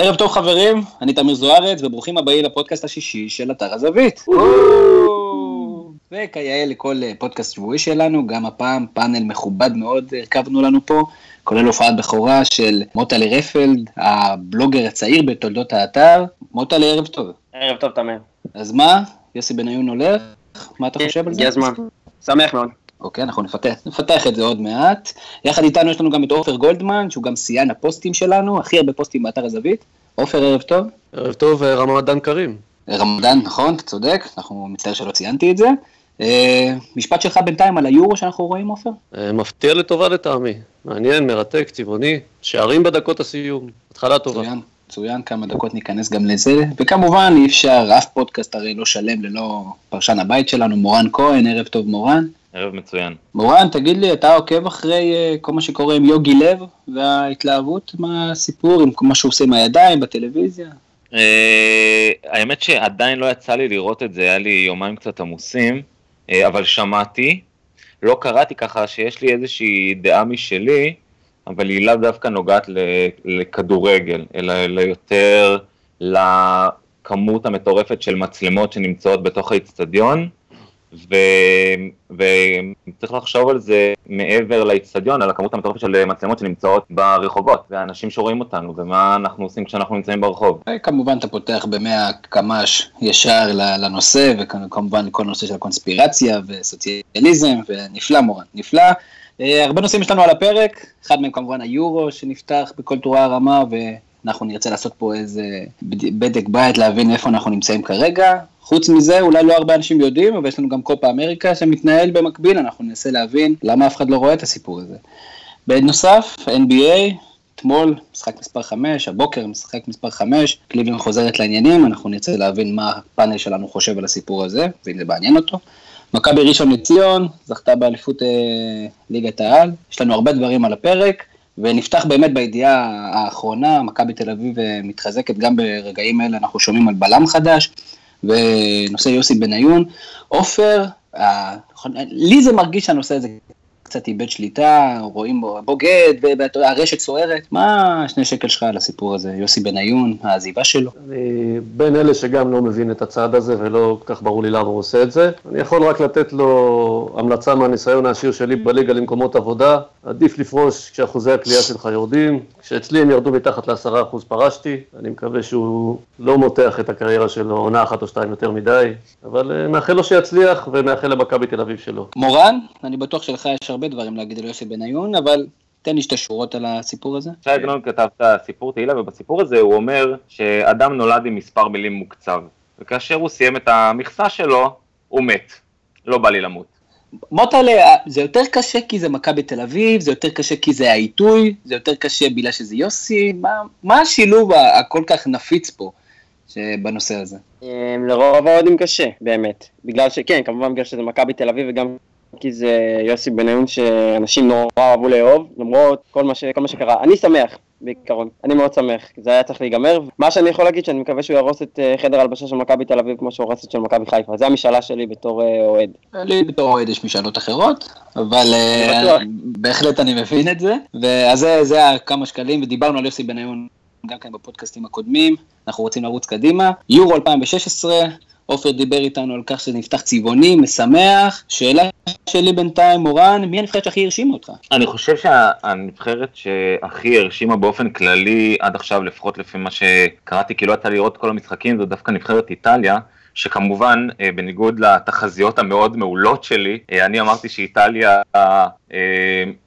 ערב טוב חברים, אני תמיר זוארץ, וברוכים הבאים לפודקאסט השישי של אתר הזווית. וכיאה לכל אה, פודקאסט שבועי שלנו, גם הפעם פאנל מכובד מאוד הרכבנו לנו פה, כולל הופעת בכורה של מוטלי רפלד, הבלוגר הצעיר בתולדות האתר. מוטלי, ערב טוב. ערב טוב, תמיר. אז מה, יוסי בניון הולך? מה אתה חושב על זה? הגיע הזמן. שמח מאוד. אוקיי, אנחנו נפתח, נפתח את זה עוד מעט. יחד איתנו יש לנו גם את עופר גולדמן, שהוא גם שיאן הפוסטים שלנו, הכי הרבה פוסטים באתר הזווית. עופר, ערב טוב. ערב טוב, אה, رمضان كريم. רמדאן, נכון, אתה צודק, אנחנו מצטער שלא ציינתי את זה. אה, משפט שלך בינתיים על היורו שאנחנו רואים, עופר? אה, מפתיע לטובה לטעמי. מעניין, מרתק, צבעוני, שערים בדקות הסיום. התחלה טובה. מצוין, מצוין, כמה דקות ניכנס גם לזה. וכמובן, אי אפשר, אף פודקאסט הרי לא שלם ללא פרשן הבית שלנו, מורן כהן, ערב טוב מורן. ערב מצוין. מורן, תגיד לי, אתה עוקב אחרי uh, כל מה שקורה עם יוגי לב וההתלהבות מהסיפור, עם מה שהוא עושה עם הידיים בטלוויזיה? Uh, האמת שעדיין לא יצא לי לראות את זה, היה לי יומיים קצת עמוסים, uh, אבל שמעתי, לא קראתי ככה שיש לי איזושהי דעה משלי, אבל היא לאו דווקא נוגעת לכדורגל, אלא, אלא יותר לכמות המטורפת של מצלמות שנמצאות בתוך האיצטדיון. וצריך לחשוב על זה מעבר לאיצטדיון, על הכמות המטורפת של מצלמות שנמצאות ברחובות, והאנשים שרואים אותנו, ומה אנחנו עושים כשאנחנו נמצאים ברחוב. כמובן אתה פותח במאה קמ"ש ישר לנושא, וכמובן לכל נושא של הקונספירציה וסוציאליזם, ונפלא מורן, נפלא. אה, הרבה נושאים יש לנו על הפרק, אחד מהם כמובן היורו שנפתח בכל תורה הרמה, ואנחנו נרצה לעשות פה איזה בדק בית להבין איפה אנחנו נמצאים כרגע, חוץ מזה, אולי לא הרבה אנשים יודעים, אבל יש לנו גם קופה אמריקה שמתנהל במקביל, אנחנו ננסה להבין למה אף אחד לא רואה את הסיפור הזה. בנוסף, NBA, אתמול משחק מספר 5, הבוקר משחק מספר 5, קליבלין חוזרת לעניינים, אנחנו נרצה להבין מה הפאנל שלנו חושב על הסיפור הזה, ואם זה מעניין אותו. מכבי ראשון לציון, זכתה באליפות אה, ליגת העל, יש לנו הרבה דברים על הפרק, ונפתח באמת בידיעה האחרונה, מכבי תל אביב אה, מתחזקת, גם ברגעים אלה אנחנו שומעים על בלם חדש, ונושא יוסי בניון. עופר, אה, לי זה מרגיש שהנושא הזה קצת איבד שליטה, רואים בו בוגד, והרשת סוערת. מה השני שקל שלך על הסיפור הזה, יוסי בניון, העזיבה שלו? אני בין אלה שגם לא מבין את הצעד הזה, ולא כל כך ברור לי למה הוא עושה את זה. אני יכול רק לתת לו המלצה מהניסיון העשיר שלי בליגה למקומות עבודה. עדיף לפרוש כשאחוזי הקליעה שלך יורדים. כשאצלי הם ירדו מתחת לעשרה אחוז פרשתי. אני מקווה שהוא לא מותח את הקריירה שלו עונה אחת או שתיים יותר מדי, אבל uh, מאחל לו שיצליח ומאחל למכבי תל אביב שלו. מורן, אני בטוח שלך יש הרבה דברים להגיד על יוסי בניון, אבל תן לי שתי שורות על הסיפור הזה. שי עגנון כתב את הסיפור תהילה, ובסיפור הזה הוא אומר שאדם נולד עם מספר מילים מוקצב, וכאשר הוא סיים את המכסה שלו, הוא מת. לא בא לי למות. מוטלה, זה יותר קשה כי זה מכבי תל אביב, זה יותר קשה כי זה העיתוי, זה יותר קשה בגלל שזה יוסי, מה, מה השילוב הכל כך נפיץ פה בנושא הזה? אמ, לרוב האוהדים קשה, באמת. בגלל שכן, כמובן בגלל שזה מכבי תל אביב וגם כי זה יוסי בניון שאנשים נורא אהבו לאהוב, למרות כל מה, ש, כל מה שקרה. אני שמח, בעיקרון. אני מאוד שמח, זה היה צריך להיגמר. מה שאני יכול להגיד, שאני מקווה שהוא יהרוס את אה, חדר הלבשה של מכבי תל אביב כמו שהוא הורס את של מכבי חיפה. זה המשאלה שלי בתור אה, אוהד. לי בתור אוהד יש משאלות אחרות, אבל אה, בהחלט אני מבין את זה. ואז זה, זה כמה שקלים, ודיברנו על יוסי בניון גם כן בפודקאסטים הקודמים. אנחנו רוצים לרוץ קדימה. יורו 2016, עופר דיבר איתנו על כך שזה נפתח צבעוני, משמח. שאלה שלי בינתיים, מורן, מי הנבחרת שהכי הרשימה אותך? אני חושב שהנבחרת שהכי הרשימה באופן כללי, עד עכשיו לפחות לפי מה שקראתי, כי לא יצא לראות כל המשחקים, זו דווקא נבחרת איטליה. שכמובן, אה, בניגוד לתחזיות המאוד מעולות שלי, אה, אני אמרתי שאיטליה אה,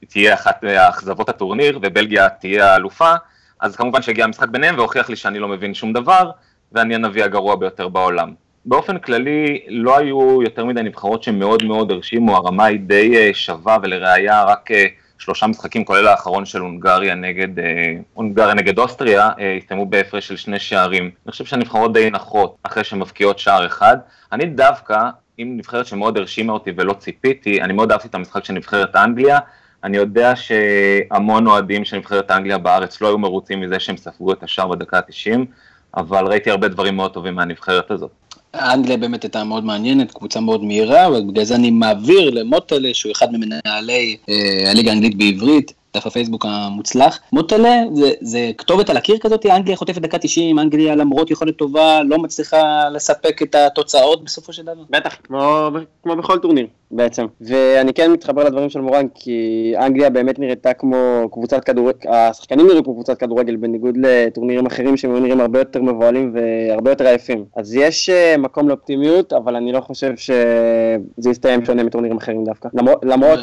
תהיה אחת מאכזבות הטורניר ובלגיה תהיה האלופה, אז כמובן שהגיע המשחק ביניהם והוכיח לי שאני לא מבין שום דבר, ואני הנביא הגרוע ביותר בעולם. באופן כללי לא היו יותר מדי נבחרות שמאוד מאוד הרשימו, הרמה היא די אה, שווה ולראיה רק אה, שלושה משחקים כולל האחרון של הונגריה נגד, אה, הונגריה נגד אוסטריה הסתיימו בהפרש של שני שערים. אני חושב שהנבחרות די נחות אחרי שמבקיעות שער אחד. אני דווקא, עם נבחרת שמאוד הרשימה אותי ולא ציפיתי, אני מאוד אהבתי את המשחק של נבחרת אנגליה. אני יודע שהמון אוהדים של נבחרת אנגליה בארץ לא היו מרוצים מזה שהם ספגו את השער בדקה ה-90, אבל ראיתי הרבה דברים מאוד טובים מהנבחרת הזאת. אנגליה באמת הייתה מאוד מעניינת, קבוצה מאוד מהירה, ובגלל זה אני מעביר למוטלה, שהוא אחד ממנהלי אה, הליגה האנגלית בעברית, דף הפייסבוק המוצלח. מוטלה, זה, זה כתובת על הקיר כזאת, אנגליה חוטפת דקה 90, אנגליה למרות יכולת טובה, לא מצליחה לספק את התוצאות בסופו של דבר. בטח, כמו, כמו בכל טורניר בעצם. ואני כן מתחבר לדברים של מורן, כי אנגליה באמת נראתה כמו קבוצת כדורגל, השחקנים נראו כמו קבוצת כדורגל, בניגוד לטורנירים אחרים שהם נראים הרבה יותר מבוהלים והרבה יותר עייפים. אז יש אה, מקום לאופטימיות, אבל אני לא חושב שזה יסתיים שונה מטורנירים אחרים דווקא. למרות, למרות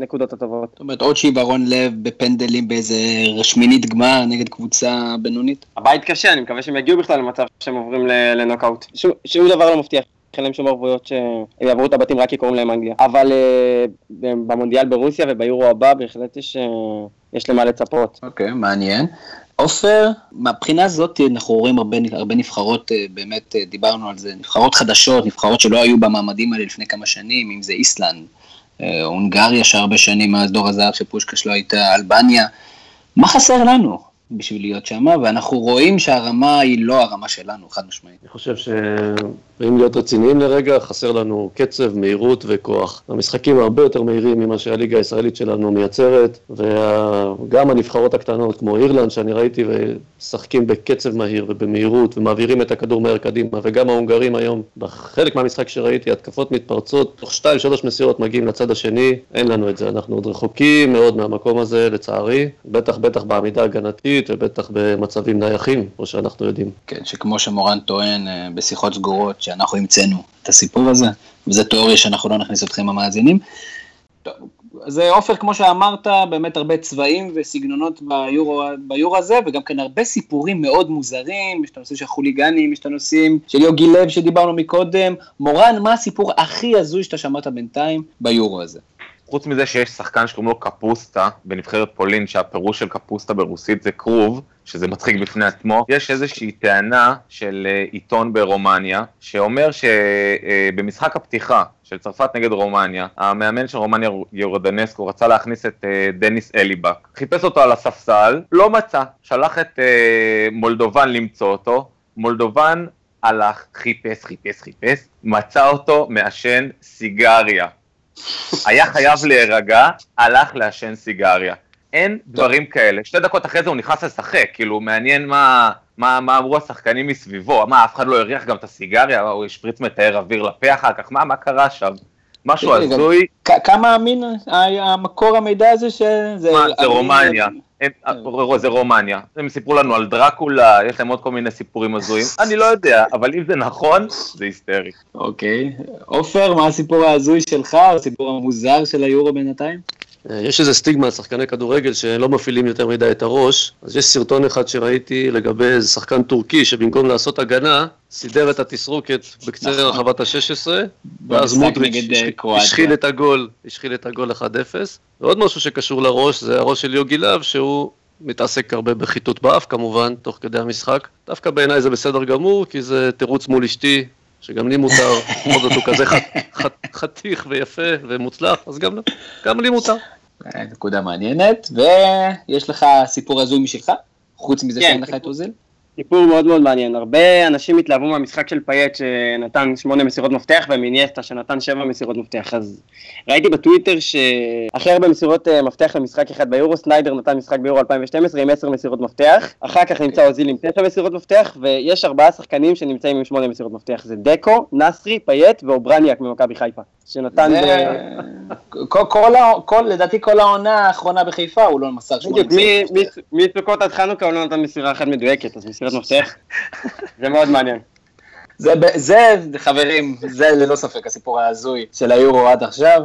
הנקודות הטובות. זאת אומרת, עוד שעיוורון לב בפנדלים באיזה שמינית גמר נגד קבוצה בינונית. הבית קשה, אני מקווה שהם יגיעו בכלל למצב שהם עוברים לנוקאוט. שום, דבר לא מבטיח. אין להם שום ערבויות שהם יעברו את הבתים רק כי קוראים להם אנגליה. אבל uh, במונדיאל ברוסיה וביורו הבא בהחלט יש, uh, יש למה לצפות. אוקיי, okay, מעניין. עופר, מהבחינה הזאת אנחנו רואים הרבה, הרבה נבחרות, באמת דיברנו על זה, נבחרות חדשות, נבחרות שלא היו במעמדים האלה לפני כמה שנים, אם זה איסלנד, הונגריה שהרבה שנים מאז דור הזהב שפושקש לא הייתה, אלבניה. מה חסר לנו? בשביל להיות שם, ואנחנו רואים שהרמה היא לא הרמה שלנו, חד משמעית. אני חושב שאם להיות רציניים לרגע, חסר לנו קצב, מהירות וכוח. המשחקים הרבה יותר מהירים ממה שהליגה הישראלית שלנו מייצרת, וגם הנבחרות הקטנות כמו אירלנד, שאני ראיתי, משחקים בקצב מהיר ובמהירות, ומעבירים את הכדור מהר קדימה, וגם ההונגרים היום, בחלק מהמשחק שראיתי, התקפות מתפרצות, תוך שתיים, שלוש מסירות מגיעים לצד השני, אין לנו את זה, אנחנו עוד רחוקים מאוד מהמקום הזה, לצערי, בטח בטח בעמידה הגנתית. חופשית ובטח במצבים נייחים, כמו שאנחנו יודעים. כן, שכמו שמורן טוען אה, בשיחות סגורות, שאנחנו המצאנו את הסיפור הזה, וזו תיאוריה שאנחנו לא נכניס אתכם המאזינים. אז אה, עופר, כמו שאמרת, באמת הרבה צבעים וסגנונות ביורו, ביורו הזה, וגם כן הרבה סיפורים מאוד מוזרים, יש את הנושא של חוליגנים, יש את הנושאים של יוגי לב שדיברנו מקודם. מורן, מה הסיפור הכי הזוי שאתה שמעת בינתיים ביורו הזה? חוץ מזה שיש שחקן שקוראים לו קפוסטה בנבחרת פולין, שהפירוש של קפוסטה ברוסית זה כרוב, שזה מצחיק בפני עצמו, יש איזושהי טענה של אה, עיתון ברומניה, שאומר שבמשחק הפתיחה של צרפת נגד רומניה, המאמן של רומניה יורדנסקו רצה להכניס את אה, דניס אליבק, חיפש אותו על הספסל, לא מצא, שלח את אה, מולדובן למצוא אותו, מולדובן הלך, חיפש, חיפש, חיפש, מצא אותו מעשן סיגריה. היה חייב להירגע, הלך לעשן סיגריה. אין דברים כאלה. שתי דקות אחרי זה הוא נכנס לשחק, כאילו, מעניין מה, מה, מה אמרו השחקנים מסביבו. מה, אף אחד לא הריח גם את הסיגריה? הוא השפריץ מתאר אוויר לפה אחר כך? מה, מה קרה שם? משהו הזוי. כמה אמין המקור המידע הזה שזה... מה, זה רומניה. הם, כן. זה רומניה, הם סיפרו לנו על דרקולה, יש להם עוד כל מיני סיפורים הזויים, אני לא יודע, אבל אם זה נכון, זה היסטרי. אוקיי, עופר, מה הסיפור ההזוי שלך, הסיפור המוזר של היורו בינתיים? אה, יש איזה סטיגמה על שחקני כדורגל שלא מפעילים יותר מדי את הראש, אז יש סרטון אחד שראיתי לגבי איזה שחקן טורקי שבמקום לעשות הגנה, סידר את התסרוקת בקצה נכון. רחבת ה-16, ואז מודריץ' אה, השחיל את הגול, השחיל את הגול 1-0. ועוד משהו שקשור לראש, זה הראש של יוגי להב, שהוא מתעסק הרבה בחיטוט באף כמובן, תוך כדי המשחק. דווקא בעיניי זה בסדר גמור, כי זה תירוץ מול אשתי, שגם לי מותר, בכל זאת הוא כזה חתיך ויפה ומוצלח, אז גם, גם לי מותר. נקודה מעניינת, ויש לך סיפור הזוי משלך? חוץ מזה כן, שאין לך את אוזיל? סיפור מאוד מאוד מעניין. הרבה אנשים התלהבו מהמשחק של פייט שנתן שמונה מסירות מפתח ואינייסטה שנתן שבע מסירות מפתח. אז ראיתי בטוויטר שהכי הרבה מסירות אה, מפתח למשחק אחד ביורו, סניידר נתן משחק ביורו 2012 עם עשר מסירות מפתח. אחר כך נמצא אוזיל עם תשע מסירות מפתח, ויש ארבעה שחקנים שנמצאים עם שמונה מסירות מפתח. זה דקו, נסרי, פייט ואוברניאק ממכבי חיפה. שנתן... כל, לדעתי כל העונה האחרונה בחיפה הוא לא מסר שמונה מסירות. מסוכות עד חנוכה הוא לא נתן מסירה אחת מדויקת, אז מסירת מפתח, זה מאוד מעניין. זה, זה, חברים, זה ללא ספק הסיפור ההזוי של היורו עד עכשיו,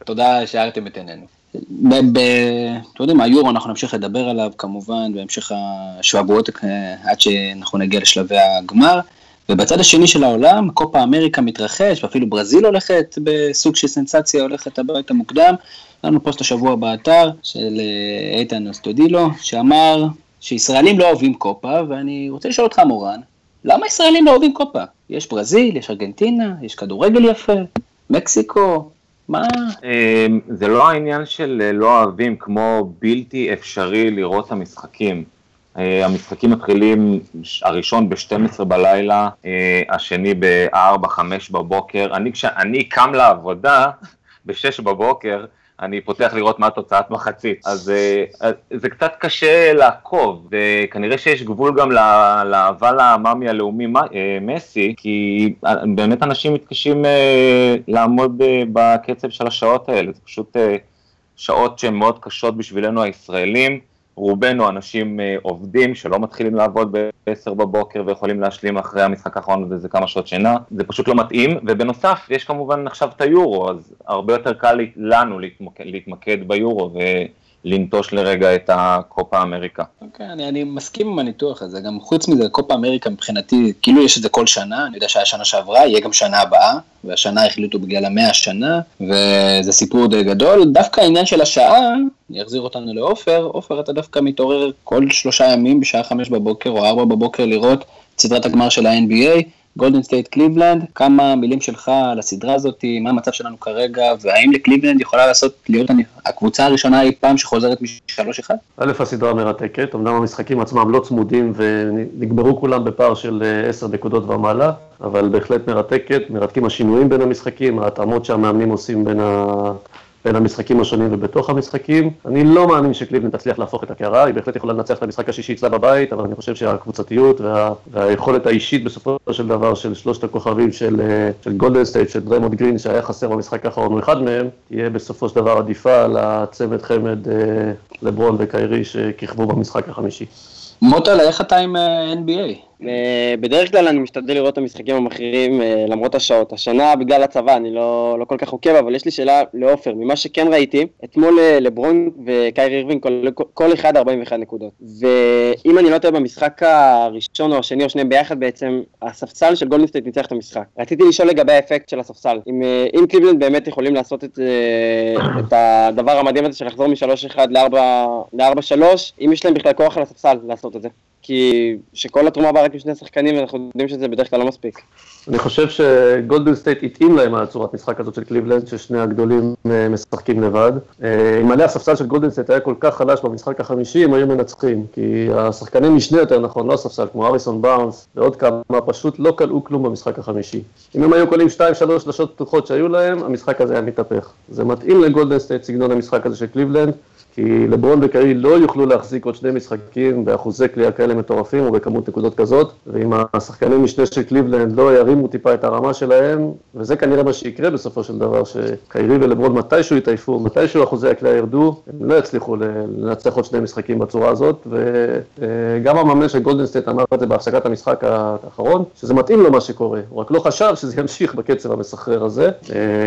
ותודה שהארתם את עינינו. אתם יודעים, היורו אנחנו נמשיך לדבר עליו כמובן בהמשך השבועות אה, עד שאנחנו נגיע לשלבי הגמר. ובצד השני של העולם, קופה אמריקה מתרחש, ואפילו ברזיל הולכת בסוג של סנסציה, הולכת הביתה מוקדם. היה לנו פוסט השבוע באתר של אה, איתן אסטודילו, שאמר שישראלים לא אוהבים קופה, ואני רוצה לשאול אותך, מורן, למה ישראלים לא אוהבים קופה? יש ברזיל, יש ארגנטינה, יש כדורגל יפה, מקסיקו, מה? אמ, זה לא העניין של אה, לא אוהבים, כמו בלתי אפשרי לראות את המשחקים. אה, המשחקים מתחילים, הראשון ב-12 בלילה, אה, השני ב-4-5 בבוקר. אני, כשאני קם לעבודה ב-6 בבוקר, אני פותח לראות מה תוצאת מחצית. אז אה, זה קצת קשה לעקוב, וכנראה שיש גבול גם לאהבה למאמי הלאומי מסי, כי באמת אנשים מתקשים לעמוד בקצב של השעות האלה, זה פשוט שעות שהן מאוד קשות בשבילנו הישראלים. רובנו אנשים אה, עובדים שלא מתחילים לעבוד ב-10 בבוקר ויכולים להשלים אחרי המשחק האחרון וזה כמה שעות שינה, זה פשוט לא מתאים, ובנוסף יש כמובן עכשיו את היורו, אז הרבה יותר קל לנו להתמקד, ביורו לנטוש לרגע את הקופה אמריקה. אוקיי, אוקיי, אני, אני מסכים עם הניתוח הזה, גם חוץ מזה, קופה אמריקה מבחינתי, כאילו יש את זה כל שנה, אני יודע שהיה שנה שעברה, יהיה גם שנה הבאה, והשנה החליטו בגלל המאה השנה, וזה סיפור די גדול. דווקא העניין של השעה, אני אחזיר אותנו לעופר, עופר אתה דווקא מתעורר כל שלושה ימים בשעה חמש בבוקר או ארבע בבוקר לראות את סדרת הגמר של ה-NBA. גולדן סטייט קליבלנד, כמה מילים שלך על הסדרה הזאת, מה המצב שלנו כרגע, והאם לקליבלנד יכולה לעשות, להיות הקבוצה הראשונה אי פעם שחוזרת מ-3-1? א', הסדרה מרתקת, אמנם המשחקים עצמם לא צמודים ונגמרו כולם בפער של 10 אה, נקודות ומעלה, אבל בהחלט מרתקת, מרתקים השינויים בין המשחקים, ההתאמות שהמאמנים עושים בין ה... בין המשחקים השונים ובתוך המשחקים. אני לא מאמין שקליבלנד תצליח להפוך את הקערה, היא בהחלט יכולה לנצח את המשחק השישי אצלה בבית, אבל אני חושב שהקבוצתיות וה, והיכולת האישית בסופו של דבר של שלושת הכוכבים של, אה, של גולדן סטייט, של דריימונד גרין, שהיה חסר במשחק האחרון, הוא אחד מהם, תהיה בסופו של דבר עדיפה על הצמד חמד אה, לברון וקיירי שכיכבו במשחק החמישי. מוטל, איך אתה עם אה, NBA? אה, בדרך כלל אני משתדל לראות את המשחקים המכריעים אה, למרות השעות. השנה בגלל הצבא אני לא, לא כל כך עוקב, אבל יש לי שאלה לעופר. ממה שכן ראיתי, אתמול אה, לברון וקיירי אירווין כל, כל אחד 41 נקודות. ואם אני לא טועה במשחק הראשון או השני או שניהם ביחד בעצם, הספסל של גולדנסטייט ניצח את המשחק. רציתי לשאול לגבי האפקט של הספסל. אם, אם קליבלנד באמת יכולים לעשות את, את הדבר המדהים הזה של לחזור מ-3-1 ל-4-3, אם יש להם בכלל כוח על הספסל לעשות את זה. כי שכל התרומה באה רק עם שני שחקנים, ואנחנו יודעים שזה בדרך כלל לא מספיק. אני חושב שגולדן סטייט התאים להם הצורת משחק הזאת של קליבלנד, ששני הגדולים אה, משחקים לבד. אה, אילולי הספסל של גולדן סטייט היה כל כך חלש במשחק החמישי, הם היו מנצחים. כי השחקנים משנה יותר נכון, לא הספסל, כמו האריסון בארנס ועוד כמה, פשוט לא קלעו כלום במשחק החמישי. אם הם היו קולעים 2-3 שלושות פתוחות שהיו להם, המשחק הזה היה מתהפך. זה מתאים לגולדן סטייט, סגנון המשחק הזה של קליבלנד. כי לברון וקיירי לא יוכלו להחזיק עוד שני משחקים באחוזי קליעה כאלה מטורפים ובכמות נקודות כזאת, ואם השחקנים משנה של קליבלנד לא ירימו טיפה את הרמה שלהם, וזה כנראה מה שיקרה בסופו של דבר, שקיירי ולברון מתישהו יתעייפו, מתישהו אחוזי הקליעה ירדו, הם לא יצליחו לנצח עוד שני משחקים בצורה הזאת, וגם המאמן של גולדנסטייט אמר את זה בהפסקת המשחק האחרון, שזה מתאים לו מה שקורה, הוא רק לא חשב שזה ימשיך בקצב המסחרר הזה.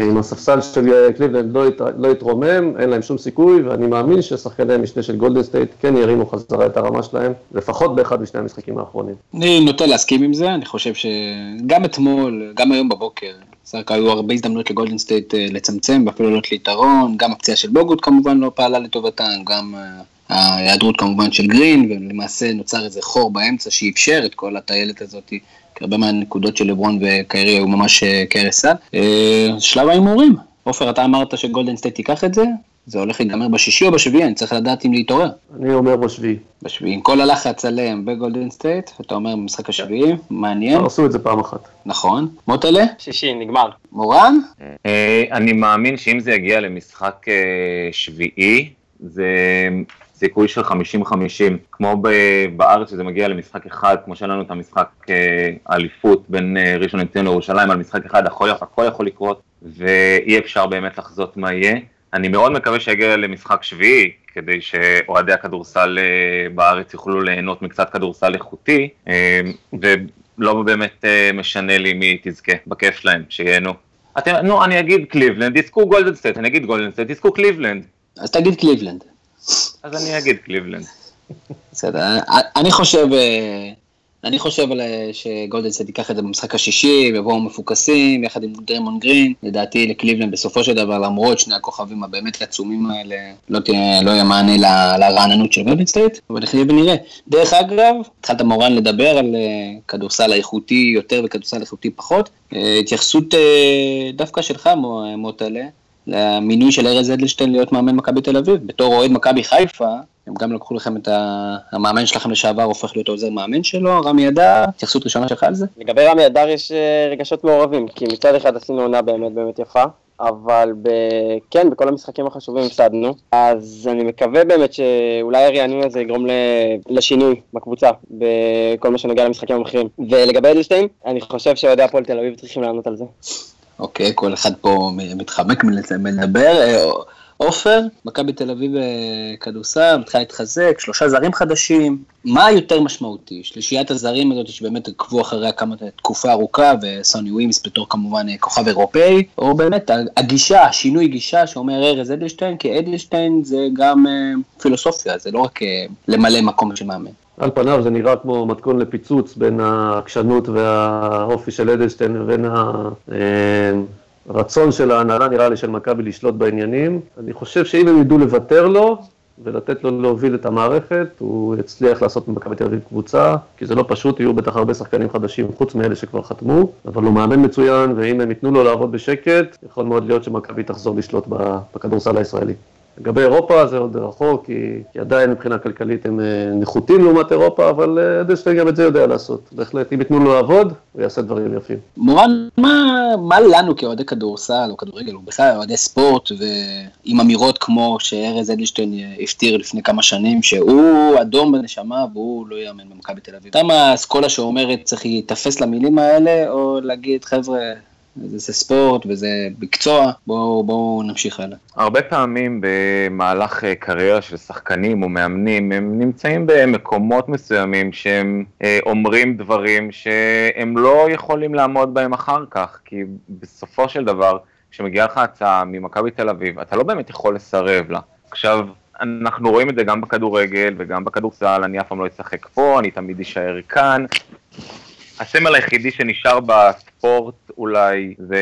אם הספסל של קליבלנד לא, לא יתרומם, אין להם שום סיכוי, ואני מאמין ששחקני המשנה של גולדן סטייט כן ירימו חזרה את הרמה שלהם, לפחות באחד משני המשחקים האחרונים. אני נוטה להסכים עם זה, אני חושב שגם אתמול, גם היום בבוקר, בסך היו הרבה הזדמנויות לגולדן סטייט אה, לצמצם ואפילו לעלות ליתרון, גם הפציעה של בוגוט כמובן לא פעלה לטובתם, גם אה, ההיעדרות כמובן של גרין, ולמעשה נוצר איזה חור באמצע שאפשר את כל הטיילת הזאת, הרבה מהנקודות של לברון וקיירי היו ממש אה, כהרס שלב ההימורים. עופר, אתה אמרת שגולדן סטייט ייקח את זה, זה הולך להיגמר בשישי או בשביעי, אני צריך לדעת אם להתעורר. אני אומר בשביעי. בשביעי, עם כל הלחץ עליהם בגולדן סטייט, אתה אומר במשחק השביעי, מעניין. עשו את זה פעם אחת. נכון. מוטלה? שישי, נגמר. מורן? אה, אני מאמין שאם זה יגיע למשחק אה, שביעי, זה סיכוי של 50-50, כמו בארץ שזה מגיע למשחק אחד, כמו שהיה לנו את המשחק אה, האליפות בין ראשון לציון לירושלים על משחק אחד, הכל, הכל יכול לקרות, ואי אפשר באמת לחזות מה יהיה. אני מאוד מקווה שיגיע למשחק שביעי, כדי שאוהדי הכדורסל אה, בארץ יוכלו ליהנות מקצת כדורסל איכותי, אה, ולא באמת אה, משנה לי מי תזכה, בכיף שלהם, שיהנו. אתם, נו, אני אגיד קליבלנד, יזכו גולדן סטייט, אני אגיד גולדן סטייט, יזכו קליבלנד. אז תגיד קליבלנד. אז אני אגיד קליבלנד. בסדר, אני חושב, אני חושב על שגולדנסט ייקח את זה במשחק השישי, ויבואו מפוקסים, יחד עם דריימונד גרין. לדעתי לקליבלנד בסופו של דבר, למרות שני הכוכבים הבאמת עצומים האלה, לא, תהיה, לא יהיה מענה לרעננות של גולדנסט, אבל נחיה ונראה. דרך אגב, התחלת מורן לדבר על אה, כדורסל איכותי יותר וכדורסל איכותי פחות. אה, התייחסות אה, דווקא שלך, מוטלה, למינוי של ארז אדלשטיין להיות מאמן מכבי תל אביב. בתור אוהד מכבי חיפה, הם גם לקחו לכם את המאמן שלכם לשעבר, הופך להיות עוזר מאמן שלו, רמי אדר, התייחסות ראשונה שלך על זה? לגבי רמי אדר יש אה, רגשות מעורבים, כי מצד אחד עשינו עונה באמת באמת יפה, אבל ב... כן, בכל המשחקים החשובים הפסדנו. אז אני מקווה באמת שאולי הרענון הזה יגרום ל... לשינוי בקבוצה, בכל מה שנוגע למשחקים המכריעים. ולגבי אדלשטיין, אני חושב שאוהדי הפועל תל אביב צריכים לענות על זה. אוקיי, כל אחד פה מתחמק מלדבר. אה, עופר, מכבי תל אביב אה, כדורסל, מתחילה להתחזק, שלושה זרים חדשים. מה יותר משמעותי? שלישיית הזרים הזאת שבאמת עקבו אחריה כמה תקופה ארוכה, וסוני ווימס בתור כמובן אה, כוכב אירופאי, או באמת הגישה, שינוי גישה שאומר ארז אדלשטיין, כי אדלשטיין זה גם פילוסופיה, זה לא רק למלא מקום של מאמן. על פניו זה נראה כמו מתכון לפיצוץ בין העקשנות והאופי של אדלשטיין לבין הרצון של ההנהלה, נראה לי, של מכבי לשלוט בעניינים. אני חושב שאם הם ידעו לוותר לו ולתת לו להוביל את המערכת, הוא יצליח לעשות ממכבי תל אביב קבוצה, כי זה לא פשוט, יהיו בטח הרבה שחקנים חדשים חוץ מאלה שכבר חתמו, אבל הוא מאמן מצוין, ואם הם ייתנו לו לעבוד בשקט, יכול מאוד להיות שמכבי תחזור לשלוט בכדורסל הישראלי. לגבי אירופה זה עוד רחוק, כי, כי עדיין מבחינה כלכלית הם אה, נחותים לעומת אירופה, אבל אה, אדלשטיין גם את זה יודע לעשות. בהחלט, אם ייתנו לו לעבוד, הוא יעשה דברים יפים. מורן, מה, מה לנו כאוהדי כדורסל או כדורגל, או בכלל אוהדי ספורט, ועם אמירות כמו שארז אדלשטיין הפטיר לפני כמה שנים, שהוא אדום בנשמה והוא לא יאמן במכבי תל אביב. אתה מה האסכולה שאומרת צריך להיתפס למילים האלה, או להגיד, חבר'ה, זה ספורט וזה מקצוע, בואו בוא נמשיך הלאה. הרבה פעמים במהלך אה, קריירה של שחקנים או מאמנים, הם נמצאים במקומות מסוימים שהם אה, אומרים דברים שהם לא יכולים לעמוד בהם אחר כך, כי בסופו של דבר, כשמגיעה לך הצעה ממכבי תל אביב, אתה לא באמת יכול לסרב לה. עכשיו, אנחנו רואים את זה גם בכדורגל וגם בכדורסל, אני אף פעם לא אשחק פה, אני תמיד אשאר כאן. הסמל היחידי שנשאר בספורט אולי זה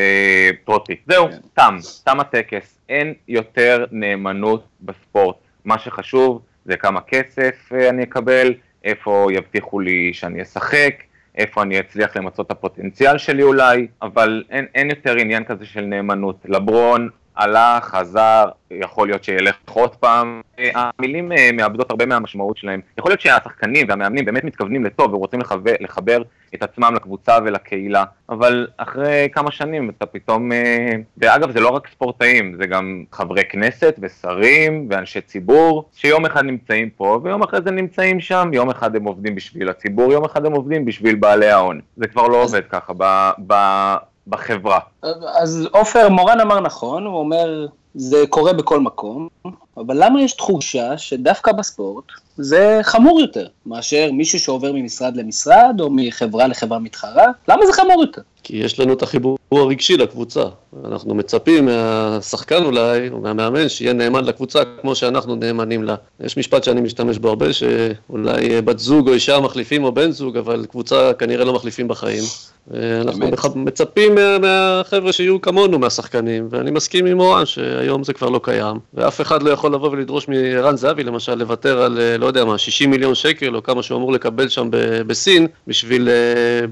פרוטי. זהו, כן. תם, תם הטקס. אין יותר נאמנות בספורט. מה שחשוב זה כמה כסף אה, אני אקבל, איפה יבטיחו לי שאני אשחק, איפה אני אצליח למצות את הפוטנציאל שלי אולי, אבל אין, אין יותר עניין כזה של נאמנות. לברון הלך, חזר, יכול להיות שילך עוד פעם. המילים אה, מאבדות הרבה מהמשמעות שלהם. יכול להיות שהשחקנים והמאמנים באמת מתכוונים לטוב ורוצים לחבר, לחבר את עצמם לקבוצה ולקהילה, אבל אחרי כמה שנים אתה פתאום... אה, ואגב, זה לא רק ספורטאים, זה גם חברי כנסת ושרים ואנשי ציבור, שיום אחד נמצאים פה ויום אחרי זה נמצאים שם, יום אחד הם עובדים בשביל הציבור, יום אחד הם עובדים בשביל בעלי ההון. זה כבר לא עובד ככה ב... ב בחברה. אז עופר מורן אמר נכון, הוא אומר, זה קורה בכל מקום, אבל למה יש תחושה שדווקא בספורט זה חמור יותר מאשר מישהו שעובר ממשרד למשרד או מחברה לחברה מתחרה? למה זה חמור יותר? כי יש לנו את החיבור הרגשי לקבוצה. אנחנו מצפים מהשחקן אולי, או מהמאמן, שיהיה נאמן לקבוצה כמו שאנחנו נאמנים לה. יש משפט שאני משתמש בו הרבה, שאולי בת זוג או אישה מחליפים או בן זוג, אבל קבוצה כנראה לא מחליפים בחיים. אנחנו מצפים מהחבר'ה שיהיו כמונו, מהשחקנים, ואני מסכים עם אורן שהיום זה כבר לא קיים, ואף אחד לא יכול לבוא ולדרוש מערן זהבי למשל לוותר על, לא יודע מה, 60 מיליון שקל, או כמה שהוא אמור לקבל שם בסין, בשביל,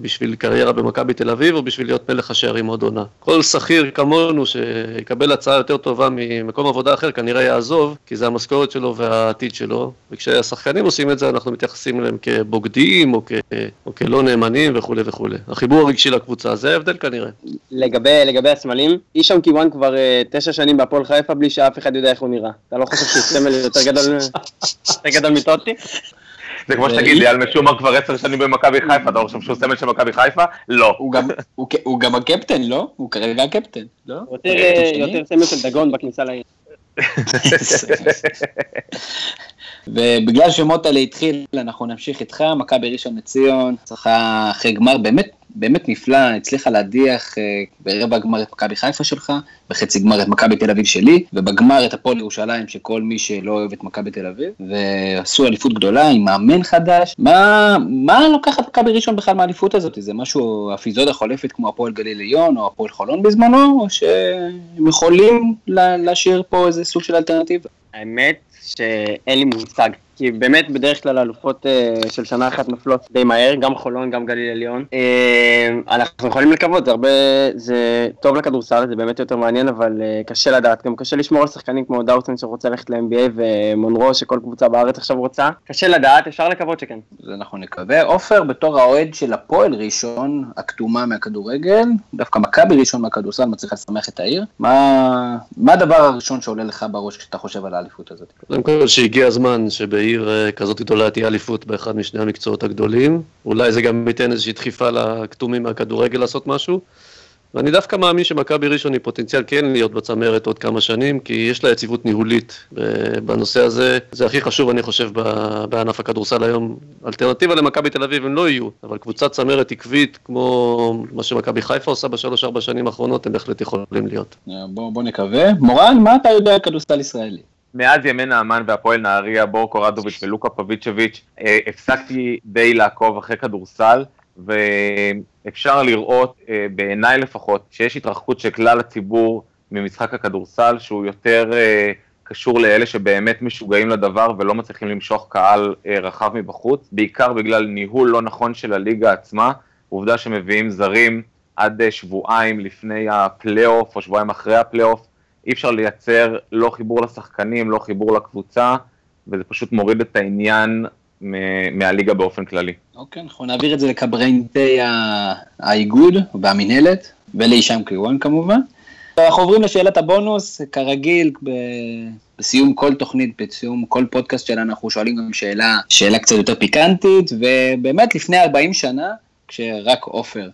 בשביל קריירה במכבי תל אביב, או בשביל להיות מלך השערים עוד עונה. כל שכיר כמונו שיקבל הצעה יותר טובה ממקום עבודה אחר, כנראה יעזוב, כי זה המשכורת שלו והעתיד שלו, וכשהשחקנים עושים את זה, אנחנו מתייחסים אליהם כבוגדים, או, כ, או כלא נאמנים וכולי וכולי. החיבור הרגשי לקבוצה, זה ההבדל כנראה. לגבי, לגבי הסמלים, אישם קיוואן כבר uh, תשע שנים בהפועל חיפה בלי שאף אחד יודע איך הוא נראה. אתה לא חושב שהוא סמל יותר גדול, יותר גדול מטוטי? זה כמו שתגיד לי, על משומר כבר עשר שנים במכבי חיפה, אתה חושב שהוא סמל של מכבי חיפה? לא. הוא גם הקפטן, לא? הוא כרגע הקפטן, לא? יותר סמל של דגון בכניסה לעיר. ובגלל שמוטלה התחיל, אנחנו נמשיך איתך, מכבי ראשון לציון, צריכה אחרי גמר באמת באמת נפלא, הצליחה להדיח אה, ברבע הגמר את מכבי חיפה שלך, בחצי גמר את מכבי תל אביב שלי, ובגמר את הפועל ירושלים של כל מי שלא אוהב את מכבי תל אביב, ועשו אליפות גדולה עם מאמן חדש. מה, מה לוקחת מכבי ראשון בכלל מהאליפות הזאת? זה משהו, אפיזודה חולפת כמו הפועל גליל עליון או הפועל חולון בזמנו, או שהם יכולים להשאיר פה איזה סוג של אלטרנטיבה? האמת שאין לי מושג. כי באמת בדרך כלל אלופות אה, של שנה אחת נופלות די מהר, גם חולון, גם גליל עליון. אה, אנחנו יכולים לקוות, זה הרבה, זה טוב לכדורסל, זה באמת יותר מעניין, אבל אה, קשה לדעת, גם קשה לשמור על שחקנים כמו דאוסון שרוצה ללכת ל-NBA ומונרו שכל קבוצה בארץ עכשיו רוצה. קשה לדעת, אפשר לקוות שכן. זה אנחנו נקווה. עופר, בתור האוהד של הפועל ראשון, הכתומה מהכדורגל, דווקא מכבי ראשון מהכדורסל מצליחה לשמח את העיר. מה, מה הדבר הראשון שעולה לך בראש כשאתה חושב על האליפות הזאת? קודם כל שהגיע הזמן שבעיר אה, כזאת גדולה תהיה אליפות באחד משני המקצועות הגדולים. אולי זה גם ייתן איזושהי דחיפה לכתומים מהכדורגל לעשות משהו. ואני דווקא מאמין שמכבי ראשון היא פוטנציאל כן להיות בצמרת עוד כמה שנים, כי יש לה יציבות ניהולית בנושא הזה. זה הכי חשוב, אני חושב, בענף הכדורסל היום. אלטרנטיבה למכבי תל אביב הם לא יהיו, אבל קבוצת צמרת עקבית, כמו מה שמכבי חיפה עושה בשלוש-ארבע שנים האחרונות, הם בהחלט יכולים להיות. בוא, בוא נקווה. מורן, מה אתה יודע על כדורסל ישראלי? מאז ימי נעמן והפועל נהריה, בור קורדוביץ' ולוקה פביצ'ביץ', אה, הפסקתי די לעקוב אחרי כדורסל, ואפשר לראות, אה, בעיניי לפחות, שיש התרחקות של כלל הציבור ממשחק הכדורסל, שהוא יותר אה, קשור לאלה שבאמת משוגעים לדבר ולא מצליחים למשוך קהל רחב מבחוץ, בעיקר בגלל ניהול לא נכון של הליגה עצמה, עובדה שמביאים זרים עד שבועיים לפני הפלייאוף או שבועיים אחרי הפלייאוף, אי אפשר לייצר לא חיבור לשחקנים, לא חיבור לקבוצה, וזה פשוט מוריד את העניין מהליגה באופן כללי. אוקיי, אנחנו נעביר את זה לקברניטי האיגוד והמינהלת, ולישם קיוואן כמובן. אנחנו עוברים לשאלת הבונוס, כרגיל, בסיום כל תוכנית, בסיום כל פודקאסט שלנו, אנחנו שואלים גם שאלה, שאלה קצת יותר פיקנטית, ובאמת לפני 40 שנה, כשרק עופר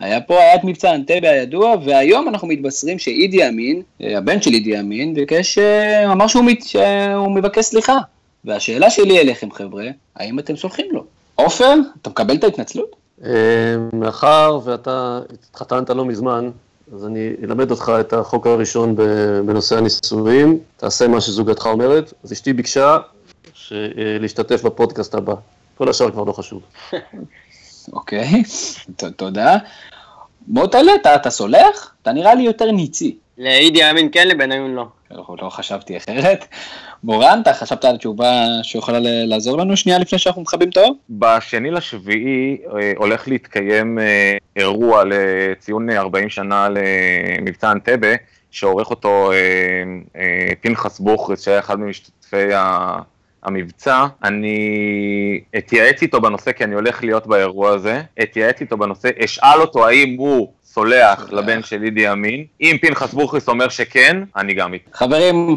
היה פה, היה את מבצע אנטבה הידוע, והיום אנחנו מתבשרים שאידי אמין, אה, הבן של אידי אמין, ביקש, אה, אמר שהוא, מת, שהוא מבקש סליחה. והשאלה שלי אליכם, חבר'ה, האם אתם סולחים לו? עופר, אתה מקבל את ההתנצלות? אה, מאחר ואתה התחתנת לא מזמן, אז אני אלמד אותך את החוק הראשון בנושא הנישואים, תעשה מה שזוגתך אומרת. אז אשתי ביקשה להשתתף בפודקאסט הבא. כל השאר כבר לא חשוב. אוקיי, תודה. מוטלה, אתה, אתה סולח? אתה נראה לי יותר ניצי. לאידי אמין כן, לבניון לא. לא, לא חשבתי אחרת. מורן, אתה חשבת על תשובה שיכולה לעזור לנו שנייה לפני שאנחנו מכבים את האור? בשני לשביעי אה, הולך להתקיים אה, אירוע לציון 40 שנה למבצע אנטבה, שעורך אותו אה, פנחס בוכריס, שהיה אחד ממשתתפי המבצע, אני אתייעץ איתו בנושא, כי אני הולך להיות באירוע הזה, אתייעץ איתו בנושא, אשאל אותו האם הוא סולח לבן של לידי אמין, אם פנחס בוכריס אומר שכן, אני גם איתו. חברים,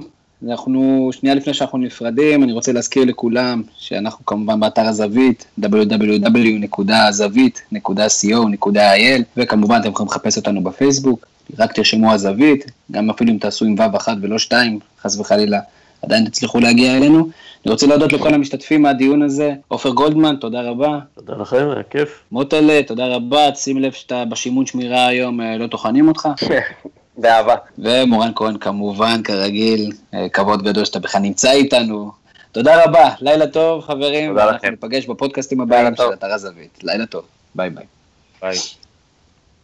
אנחנו, שנייה לפני שאנחנו נפרדים, אני רוצה להזכיר לכולם שאנחנו כמובן באתר הזווית, www.הזווית.co.il, וכמובן אתם יכולים לחפש אותנו בפייסבוק, רק תרשמו הזווית, גם אפילו אם תעשו עם ו' אחת ולא שתיים, חס וחלילה, עדיין תצליחו להגיע אלינו. אני רוצה להודות לכל המשתתפים מהדיון הזה. עופר גולדמן, תודה רבה. תודה לכם, היה כיף. מוטלה, תודה רבה. שים לב שאתה בשימון שמירה היום אה, לא טוחנים אותך. באהבה. ומורן כהן כמובן, כרגיל, אה, כבוד גדול שאתה בכלל נמצא איתנו. תודה רבה, לילה טוב חברים. תודה לכם. אנחנו ניפגש בפודקאסטים הבאים של אתר הזווית. לילה טוב, ביי ביי. ביי.